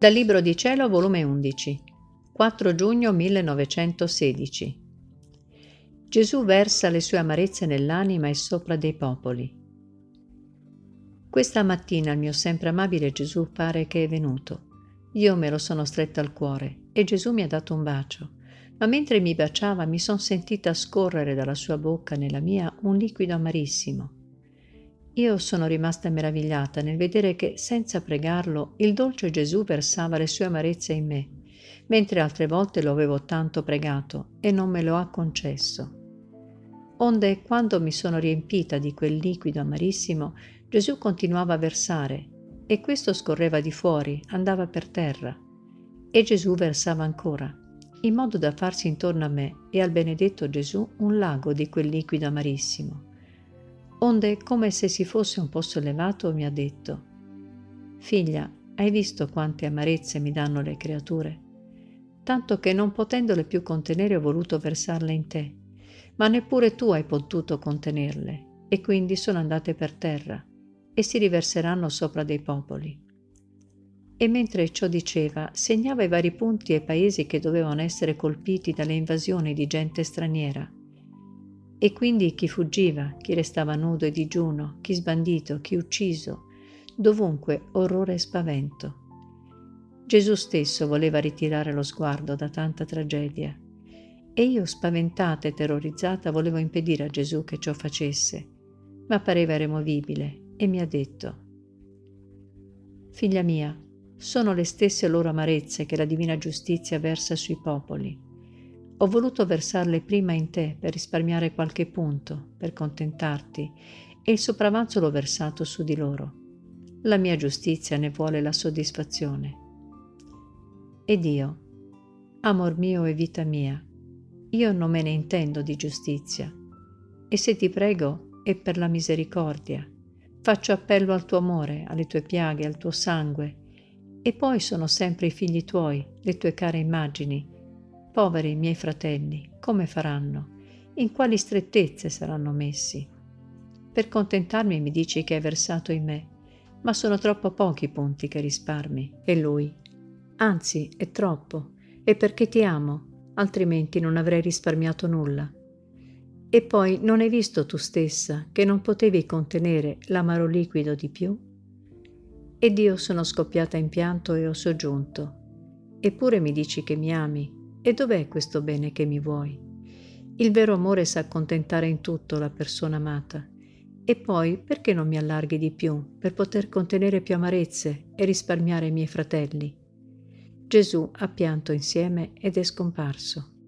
Dal Libro di Cielo, volume 11, 4 giugno 1916. Gesù versa le sue amarezze nell'anima e sopra dei popoli. Questa mattina il mio sempre amabile Gesù pare che è venuto. Io me lo sono stretto al cuore e Gesù mi ha dato un bacio, ma mentre mi baciava mi son sentita scorrere dalla sua bocca nella mia un liquido amarissimo io sono rimasta meravigliata nel vedere che, senza pregarlo, il dolce Gesù versava le sue amarezze in me, mentre altre volte lo avevo tanto pregato e non me lo ha concesso. Onde, quando mi sono riempita di quel liquido amarissimo, Gesù continuava a versare, e questo scorreva di fuori, andava per terra. E Gesù versava ancora, in modo da farsi intorno a me e al benedetto Gesù un lago di quel liquido amarissimo onde come se si fosse un po' sollevato mi ha detto, Figlia, hai visto quante amarezze mi danno le creature? Tanto che non potendole più contenere ho voluto versarle in te, ma neppure tu hai potuto contenerle, e quindi sono andate per terra, e si riverseranno sopra dei popoli. E mentre ciò diceva, segnava i vari punti e paesi che dovevano essere colpiti dalle invasioni di gente straniera, e quindi chi fuggiva, chi restava nudo e digiuno, chi sbandito, chi ucciso, dovunque orrore e spavento. Gesù stesso voleva ritirare lo sguardo da tanta tragedia. E io, spaventata e terrorizzata, volevo impedire a Gesù che ciò facesse, ma pareva irremovibile e mi ha detto, Figlia mia, sono le stesse loro amarezze che la divina giustizia versa sui popoli ho voluto versarle prima in te per risparmiare qualche punto, per contentarti, e il sopravanzo l'ho versato su di loro. La mia giustizia ne vuole la soddisfazione. Ed io, amor mio e vita mia, io non me ne intendo di giustizia, e se ti prego è per la misericordia. Faccio appello al tuo amore, alle tue piaghe, al tuo sangue, e poi sono sempre i figli tuoi, le tue care immagini, Poveri miei fratelli, come faranno? In quali strettezze saranno messi? Per contentarmi mi dici che hai versato in me, ma sono troppo pochi i punti che risparmi. E lui? Anzi, è troppo, e perché ti amo, altrimenti non avrei risparmiato nulla. E poi non hai visto tu stessa che non potevi contenere l'amaro liquido di più? Ed io sono scoppiata in pianto e ho soggiunto. Eppure mi dici che mi ami, e dov'è questo bene che mi vuoi? Il vero amore sa accontentare in tutto la persona amata. E poi perché non mi allarghi di più per poter contenere più amarezze e risparmiare i miei fratelli? Gesù ha pianto insieme ed è scomparso.